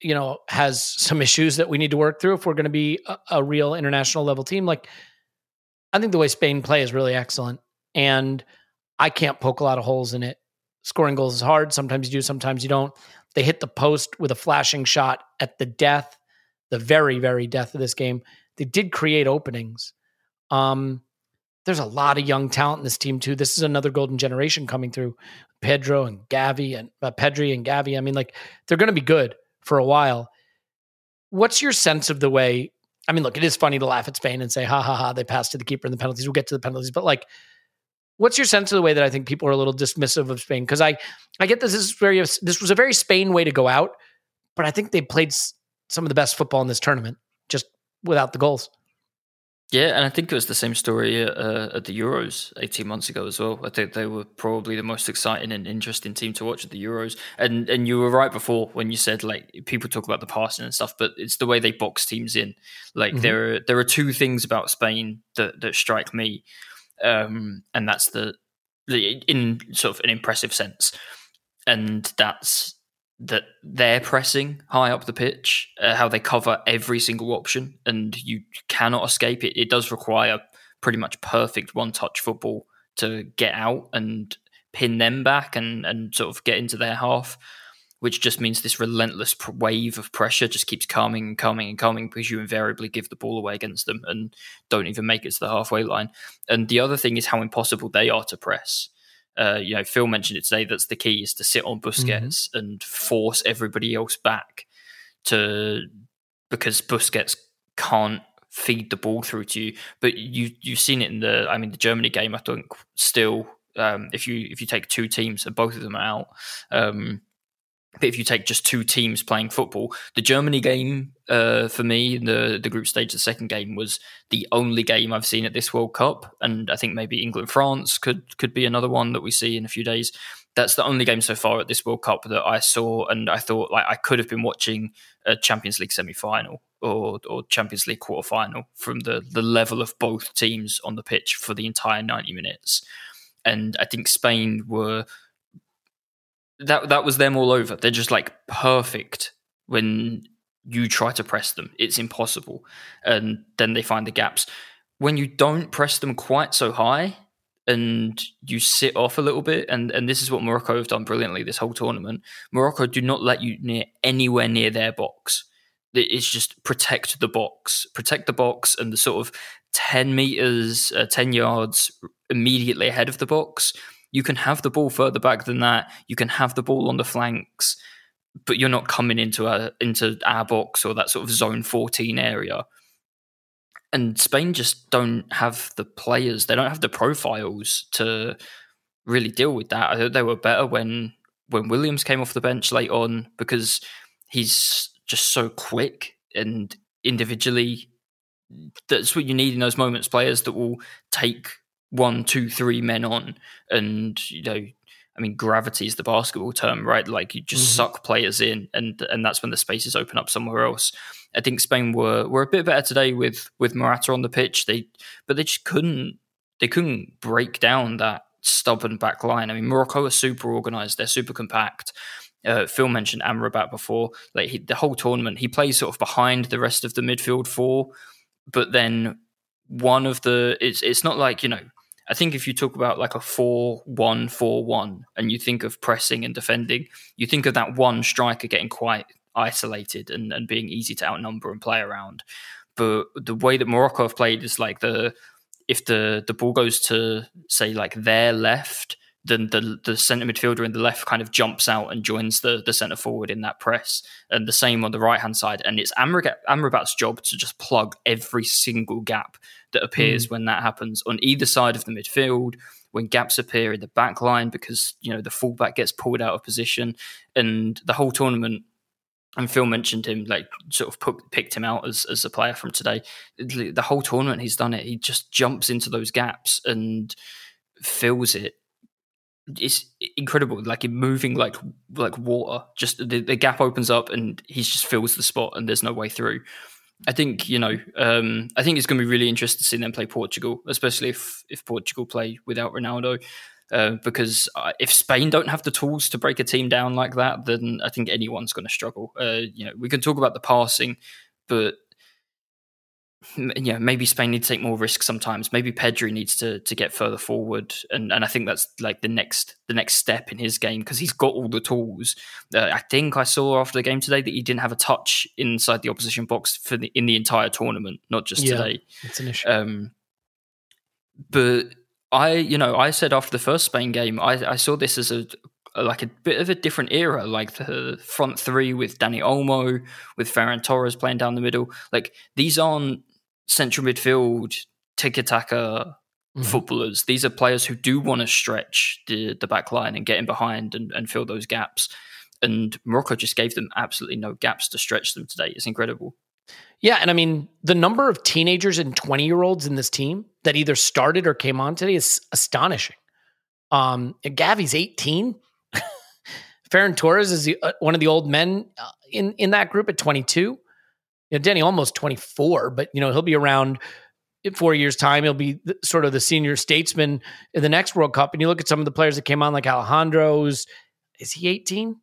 you know, has some issues that we need to work through if we're going to be a, a real international level team. Like, I think the way Spain play is really excellent. And I can't poke a lot of holes in it. Scoring goals is hard. Sometimes you do, sometimes you don't. They hit the post with a flashing shot at the death, the very, very death of this game. They did create openings. Um, there's a lot of young talent in this team too. This is another golden generation coming through. Pedro and Gavi and uh, Pedri and Gavi. I mean, like they're going to be good for a while. What's your sense of the way? I mean, look, it is funny to laugh at Spain and say, "Ha ha ha!" They passed to the keeper in the penalties. We'll get to the penalties, but like, what's your sense of the way that I think people are a little dismissive of Spain? Because I, I get this, this is very, this was a very Spain way to go out, but I think they played some of the best football in this tournament just without the goals. Yeah, and I think it was the same story uh, at the Euros 18 months ago as well. I think they were probably the most exciting and interesting team to watch at the Euros. And and you were right before when you said like people talk about the passing and stuff, but it's the way they box teams in. Like mm-hmm. there are there are two things about Spain that that strike me, um, and that's the, the in sort of an impressive sense, and that's that they're pressing high up the pitch, uh, how they cover every single option, and you cannot escape it. It does require pretty much perfect one touch football to get out and pin them back and, and sort of get into their half, which just means this relentless wave of pressure just keeps coming and coming and coming because you invariably give the ball away against them and don't even make it to the halfway line. And the other thing is how impossible they are to press uh, you know, Phil mentioned it today. That's the key is to sit on Busquets mm-hmm. and force everybody else back to because Busquets can't feed the ball through to you. But you you've seen it in the I mean the Germany game. I think still um, if you if you take two teams and both of them are out. Um, if you take just two teams playing football, the Germany game uh, for me, the the group stage, the second game was the only game I've seen at this World Cup, and I think maybe England France could could be another one that we see in a few days. That's the only game so far at this World Cup that I saw, and I thought like I could have been watching a Champions League semi final or or Champions League quarter final from the the level of both teams on the pitch for the entire ninety minutes. And I think Spain were that that was them all over. They're just like perfect when you try to press them. It's impossible. And then they find the gaps. When you don't press them quite so high and you sit off a little bit, and, and this is what Morocco have done brilliantly this whole tournament. Morocco do not let you near anywhere near their box. It's just protect the box, protect the box, and the sort of 10 meters, uh, 10 yards immediately ahead of the box you can have the ball further back than that. You can have the ball on the flanks, but you're not coming into a into our box or that sort of zone 14 area. And Spain just don't have the players. They don't have the profiles to really deal with that. I thought they were better when when Williams came off the bench late on because he's just so quick and individually that's what you need in those moments players that will take one, two, three men on, and you know, I mean, gravity is the basketball term, right? Like you just mm-hmm. suck players in, and and that's when the spaces open up somewhere else. I think Spain were were a bit better today with with Morata on the pitch. They but they just couldn't they couldn't break down that stubborn back line. I mean, Morocco are super organized. They're super compact. Uh, Phil mentioned Amrabat before. Like he, the whole tournament, he plays sort of behind the rest of the midfield four, but then one of the it's it's not like you know I think if you talk about like a 4 1 4 1 and you think of pressing and defending, you think of that one striker getting quite isolated and, and being easy to outnumber and play around. But the way that Morocco have played is like the if the the ball goes to say like their left, then the the centre midfielder in the left kind of jumps out and joins the the centre forward in that press, and the same on the right hand side. And it's Amrabat's job to just plug every single gap that appears mm. when that happens on either side of the midfield when gaps appear in the back line because you know the fullback gets pulled out of position. And the whole tournament and Phil mentioned him like sort of put, picked him out as, as a player from today. The whole tournament he's done it. He just jumps into those gaps and fills it. It's incredible like in moving like like water. Just the, the gap opens up and he just fills the spot and there's no way through I think you know. Um, I think it's going to be really interesting to see them play Portugal, especially if if Portugal play without Ronaldo. Uh, because uh, if Spain don't have the tools to break a team down like that, then I think anyone's going to struggle. Uh, you know, we can talk about the passing, but yeah, maybe Spain need to take more risks sometimes. Maybe Pedri needs to to get further forward, and and I think that's like the next the next step in his game because he's got all the tools. Uh, I think I saw after the game today that he didn't have a touch inside the opposition box for the, in the entire tournament, not just yeah, today. It's an issue. Um, but I, you know, I said after the first Spain game, I, I saw this as a like a bit of a different era, like the front three with Dani Olmo, with Ferran Torres playing down the middle. Like these aren't central midfield tiki taka mm-hmm. footballers. These are players who do want to stretch the the back line and get in behind and, and fill those gaps. And Morocco just gave them absolutely no gaps to stretch them today. It's incredible. Yeah, and I mean the number of teenagers and 20 year olds in this team that either started or came on today is astonishing. Um, Gavi's 18. Ferran Torres is the, uh, one of the old men uh, in in that group at 22. You know, Dani almost 24, but you know he'll be around in four years' time. He'll be the, sort of the senior statesman in the next World Cup. And you look at some of the players that came on, like Alejandro's. Is he 18?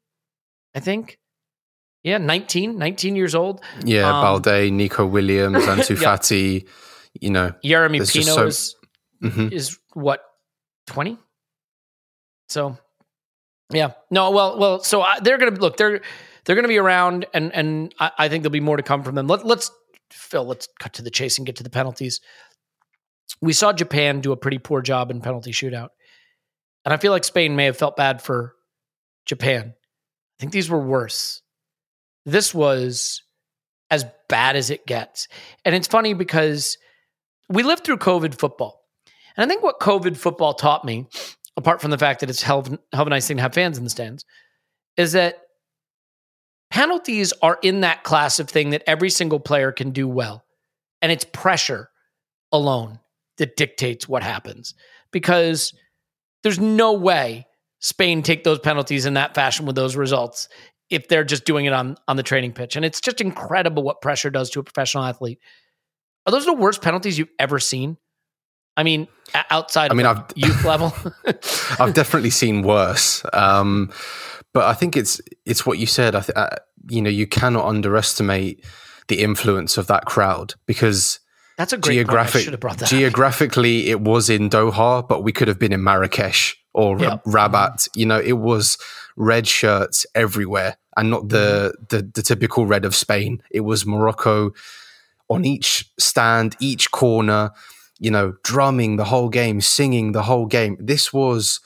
I think. Yeah, 19, 19 years old. Yeah, um, Balde, Nico Williams, Ansu yeah. Fati, you know. Yeremy Pino so, is, mm-hmm. is what, 20? So, yeah. No, well, well, so I, they're going to look, they're, they're going to be around and, and I, I, think there'll be more to come from them. Let, let's, Phil, let's cut to the chase and get to the penalties. We saw Japan do a pretty poor job in penalty shootout. And I feel like Spain may have felt bad for Japan. I think these were worse this was as bad as it gets. And it's funny because we lived through COVID football. And I think what COVID football taught me, apart from the fact that it's hell of, hell of a nice thing to have fans in the stands, is that penalties are in that class of thing that every single player can do well. And it's pressure alone that dictates what happens because there's no way Spain take those penalties in that fashion with those results if they're just doing it on on the training pitch. And it's just incredible what pressure does to a professional athlete. Are those the worst penalties you've ever seen? I mean, outside I mean, I've, youth level, I've definitely seen worse. Um, but I think it's it's what you said. I th- uh, you know, you cannot underestimate the influence of that crowd because that's a great geographic, Geographically, it was in Doha, but we could have been in Marrakesh or yep. Rabat. You know, it was red shirts everywhere and not the, mm-hmm. the, the typical red of Spain. It was Morocco on each stand, each corner, you know, drumming the whole game, singing the whole game. This was,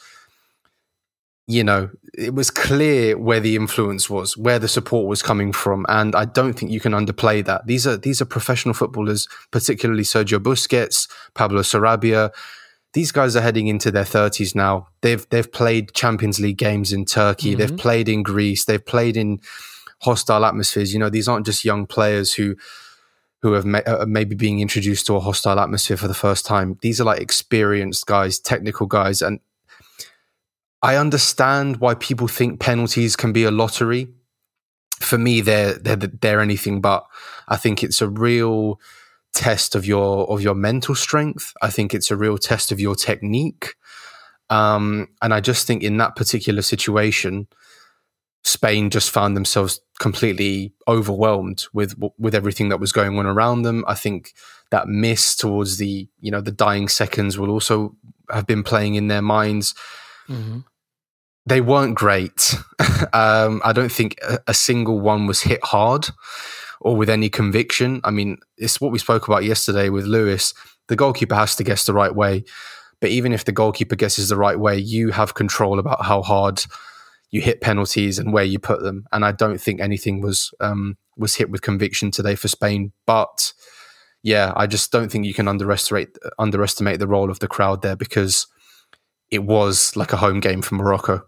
you know, it was clear where the influence was, where the support was coming from, and I don't think you can underplay that. These are these are professional footballers, particularly Sergio Busquets, Pablo Sarabia these guys are heading into their 30s now. They've they've played Champions League games in Turkey. Mm-hmm. They've played in Greece. They've played in hostile atmospheres. You know, these aren't just young players who who have may, uh, maybe being introduced to a hostile atmosphere for the first time. These are like experienced guys, technical guys, and I understand why people think penalties can be a lottery. For me, they're they're they're anything but. I think it's a real test of your of your mental strength. I think it's a real test of your technique. Um, and I just think in that particular situation, Spain just found themselves completely overwhelmed with with everything that was going on around them. I think that miss towards the you know the dying seconds will also have been playing in their minds. Mm-hmm. They weren't great. um, I don't think a, a single one was hit hard or with any conviction. I mean, it's what we spoke about yesterday with Lewis. The goalkeeper has to guess the right way. But even if the goalkeeper guesses the right way, you have control about how hard you hit penalties and where you put them. And I don't think anything was um, was hit with conviction today for Spain. But yeah, I just don't think you can underestimate underestimate the role of the crowd there because it was like a home game for Morocco.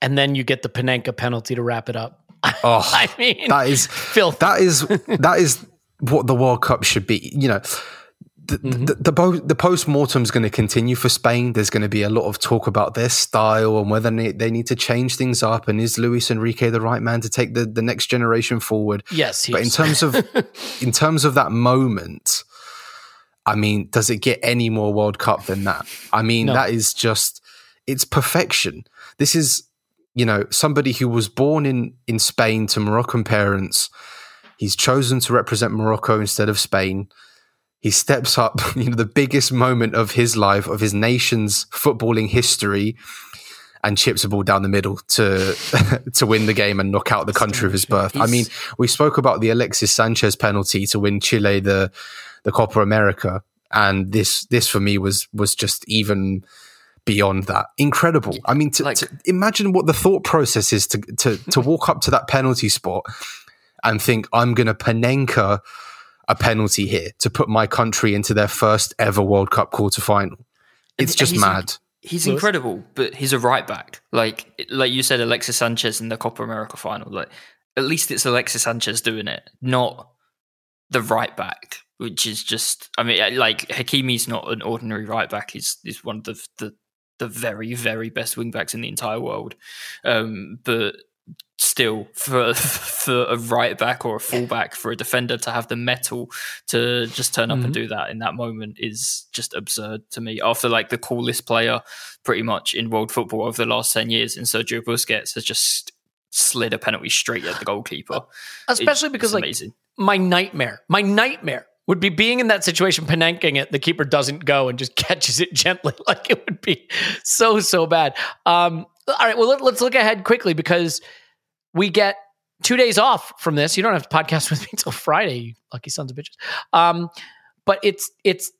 And then you get the Panenka penalty to wrap it up. Oh, I mean, that is filth. That is that is what the World Cup should be. You know, the mm-hmm. the, the, the post mortem is going to continue for Spain. There's going to be a lot of talk about their style and whether they, they need to change things up. And is Luis Enrique the right man to take the, the next generation forward? Yes, but in terms of in terms of that moment, I mean, does it get any more World Cup than that? I mean, no. that is just it's perfection. This is you know, somebody who was born in, in Spain to Moroccan parents. He's chosen to represent Morocco instead of Spain. He steps up, you know, the biggest moment of his life, of his nation's footballing history, and chips a ball down the middle to to win the game and knock out the country of his birth. He's, I mean, we spoke about the Alexis Sanchez penalty to win Chile the the Copa America, and this this for me was was just even beyond that incredible. I mean, to, Like- to imagine what the thought process is to to to walk up to that penalty spot and think I'm going to Panenka a penalty here to put my country into their first ever World Cup quarter final. It's just he's- mad. He's incredible, but he's a right back. Like like you said, Alexis Sanchez in the Copa America final. Like at least it's Alexis Sanchez doing it, not the right back, which is just. I mean, like Hakimi's not an ordinary right back. He's he's one of the the, the very very best wing backs in the entire world. Um, but still, for for a right back or a full back for a defender to have the metal to just turn up and do that in that moment is just absurd to me. After like the coolest player pretty much in world football over the last 10 years in Sergio Busquets has just slid a penalty straight at the goalkeeper. Especially It- because it's like amazing. my nightmare, my nightmare would be being in that situation, panenking it, the keeper doesn't go and just catches it gently. Like it would be so, so bad. Um, all right, well, let, let's look ahead quickly because we get two days off from this. You don't have to podcast with me until Friday, you lucky sons of bitches. Um, but it's it's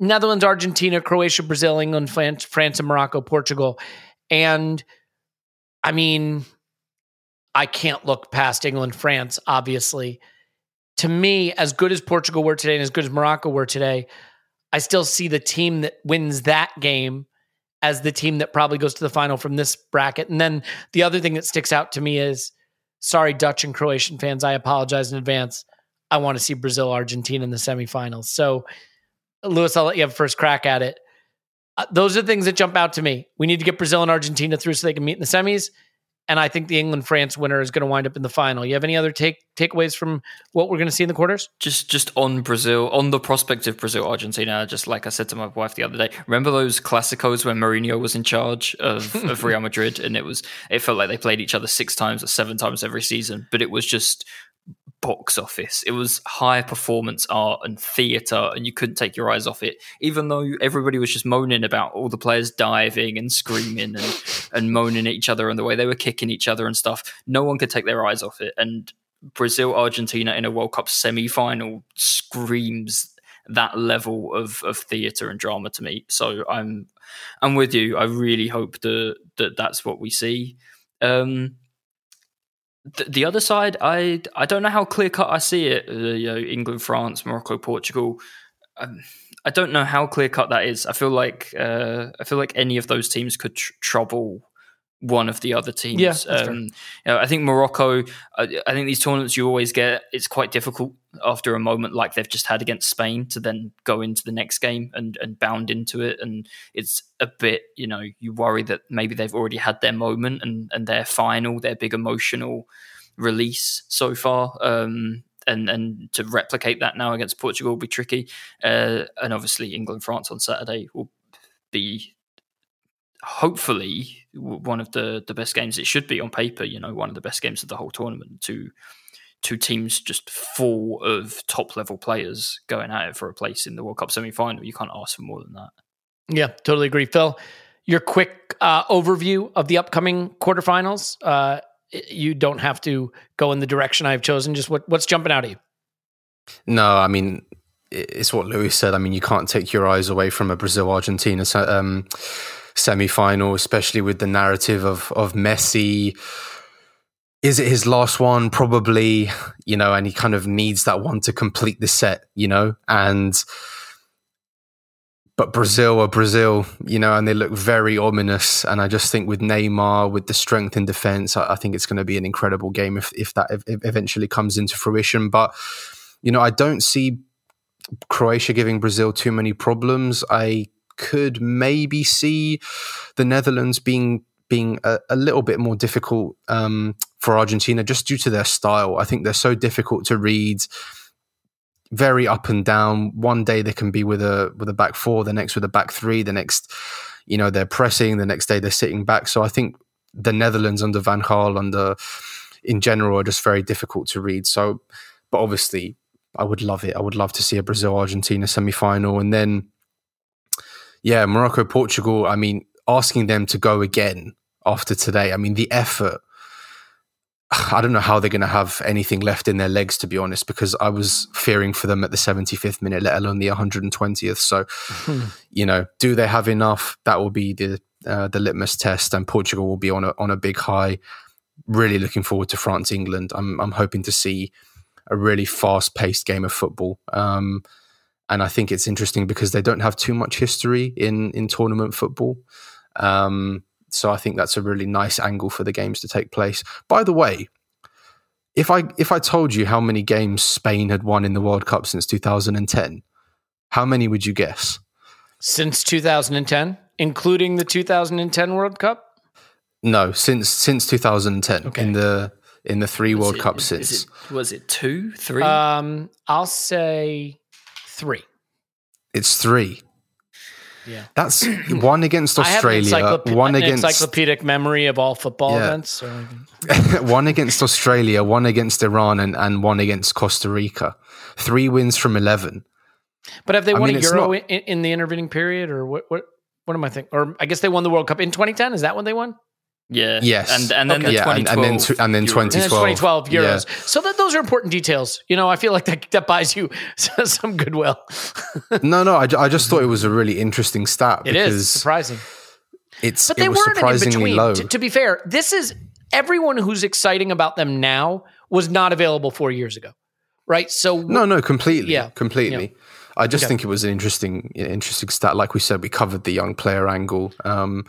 Netherlands, Argentina, Croatia, Brazil, England, France, France, and Morocco, Portugal, and I mean, I can't look past England, France, obviously. To me, as good as Portugal were today and as good as Morocco were today, I still see the team that wins that game as the team that probably goes to the final from this bracket. And then the other thing that sticks out to me is sorry, Dutch and Croatian fans, I apologize in advance. I want to see Brazil, Argentina in the semifinals. So, Lewis, I'll let you have first crack at it. Uh, those are the things that jump out to me. We need to get Brazil and Argentina through so they can meet in the semis. And I think the England France winner is going to wind up in the final. You have any other take takeaways from what we're going to see in the quarters? Just just on Brazil, on the prospect of Brazil Argentina, just like I said to my wife the other day, remember those Clásicos when Mourinho was in charge of, of Real Madrid and it was it felt like they played each other six times or seven times every season, but it was just box office. It was high performance art and theatre, and you couldn't take your eyes off it. Even though everybody was just moaning about all the players diving and screaming and, and moaning at each other and the way they were kicking each other and stuff, no one could take their eyes off it. And Brazil Argentina in a World Cup semi final screams that level of, of theatre and drama to me. So I'm I'm with you. I really hope that that that's what we see. Um, the, the other side, I I don't know how clear cut I see it. Uh, you know, England, France, Morocco, Portugal. Um, I don't know how clear cut that is. I feel like uh, I feel like any of those teams could tr- trouble one of the other teams. Yeah, um, you know, I think Morocco. I, I think these tournaments you always get. It's quite difficult after a moment like they've just had against Spain to then go into the next game and and bound into it. And it's a bit, you know, you worry that maybe they've already had their moment and and their final, their big emotional release so far. Um, and and to replicate that now against Portugal will be tricky. Uh, and obviously England France on Saturday will be hopefully one of the the best games it should be on paper you know one of the best games of the whole tournament two two teams just full of top level players going at it for a place in the world cup semi-final you can't ask for more than that Yeah, totally agree. Phil, your quick uh, overview of the upcoming quarterfinals. Uh, you don't have to go in the direction I've chosen. Just what, what's jumping out at you? No, I mean it's what Lewis said. I mean you can't take your eyes away from a Brazil Argentina um, semi final, especially with the narrative of of Messi. Is it his last one? Probably, you know, and he kind of needs that one to complete the set, you know, and. But Brazil are Brazil, you know, and they look very ominous. And I just think with Neymar, with the strength in defense, I, I think it's going to be an incredible game if, if that ev- eventually comes into fruition. But, you know, I don't see Croatia giving Brazil too many problems. I could maybe see the Netherlands being being a, a little bit more difficult um, for Argentina just due to their style. I think they're so difficult to read, very up and down. One day they can be with a with a back four, the next with a back three, the next, you know, they're pressing, the next day they're sitting back. So I think the Netherlands under Van Gaal, under in general, are just very difficult to read. So, but obviously, I would love it. I would love to see a Brazil Argentina semi final, and then yeah, Morocco Portugal. I mean, asking them to go again after today. I mean, the effort I don't know how they're going to have anything left in their legs, to be honest, because I was fearing for them at the 75th minute, let alone the 120th. So, you know, do they have enough? That will be the uh, the litmus test, and Portugal will be on a on a big high. Really looking forward to France England. I'm I'm hoping to see a really fast paced game of football. Um, and I think it's interesting because they don't have too much history in in tournament football. Um, so I think that's a really nice angle for the games to take place. By the way, if I if I told you how many games Spain had won in the World Cup since 2010, how many would you guess? Since 2010, including the 2010 World Cup? No, since since 2010 Okay. in the in the three World it- Cups is since. it- was it two, three? Um, I'll say three. It's three. Yeah. That's one against I have an, Australia, encyclop- one against encyclopedic memory of all football Yeah. events. So one against Australia, one against Iran, and, and one against Costa Rica. Three wins from eleven. But have they I won mean, a Euro not- in, in the intervening period, or what? What? What am I thinking? Or I guess they won the World Cup in 2010. Is that when they won? Yeah. Yes. And and then Okay. the Yeah, and- and then 2012 and then Euros. 20 And it's 2012. 2012 Euros. So that those are important details. You know, I feel like that that buys you some goodwill. No, no, I, I just thought it was a really interesting stat It because surprising. it's But it they was weren't in surprisingly between. low. To, to be fair, this is everyone who's exciting about them now was not available four years ago, right? So no, no, completely, Yeah. completely. I just Okay. think it was an interesting, interesting stat. Like we said, we covered the young player angle. Um,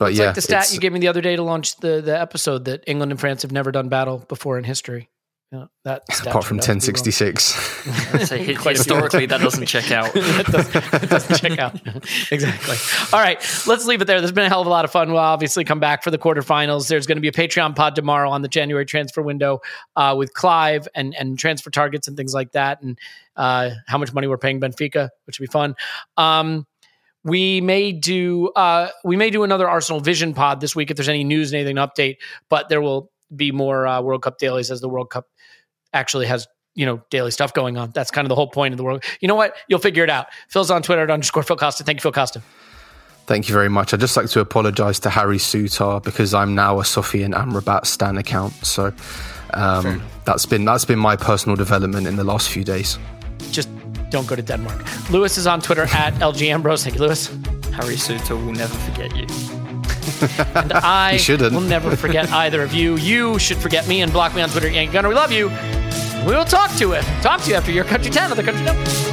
but it's yeah, like the stat you gave me the other day to launch the the episode that England and France have never done battle before in history. Yeah, that apart from turned out to be wrong. 1066. I'd say hi- historically that doesn't check out. that, doesn't, doesn't check out. exactly. All right, let's leave it there. There's been a hell of a lot of fun. We'll obviously come back for the quarterfinals. There's going to be a Patreon pod tomorrow on the January transfer window uh, with Clive and and transfer targets and things like that, and uh, how much money we're paying Benfica, which will be fun. Um, we may do uh, we may do another Arsenal Vision pod this week if there's any news and anything to update. But there will be more uh, World Cup dailies as the World Cup actually has you know daily stuff going on. That's kind of the whole point of the world. You know what? You'll figure it out. Phil's on Twitter at underscore Phil Costa. Thank you, Phil Costa. Thank you very much. I'd just like to apologise to Harry Souttar because I'm now a Sofyan Amrabat Stan account. So um, that's been that's been my personal development in the last few days. Just don't go to Denmark. Lewis is on Twitter at LG Ambrose. Thank you, Lewis. Harry Souttar will never forget you. And I shouldn't. will never forget either of you. You should forget me and block me on Twitter. Yankee Gunner. We love you. We will talk to it. Talk to you after your country 10 of the country 10.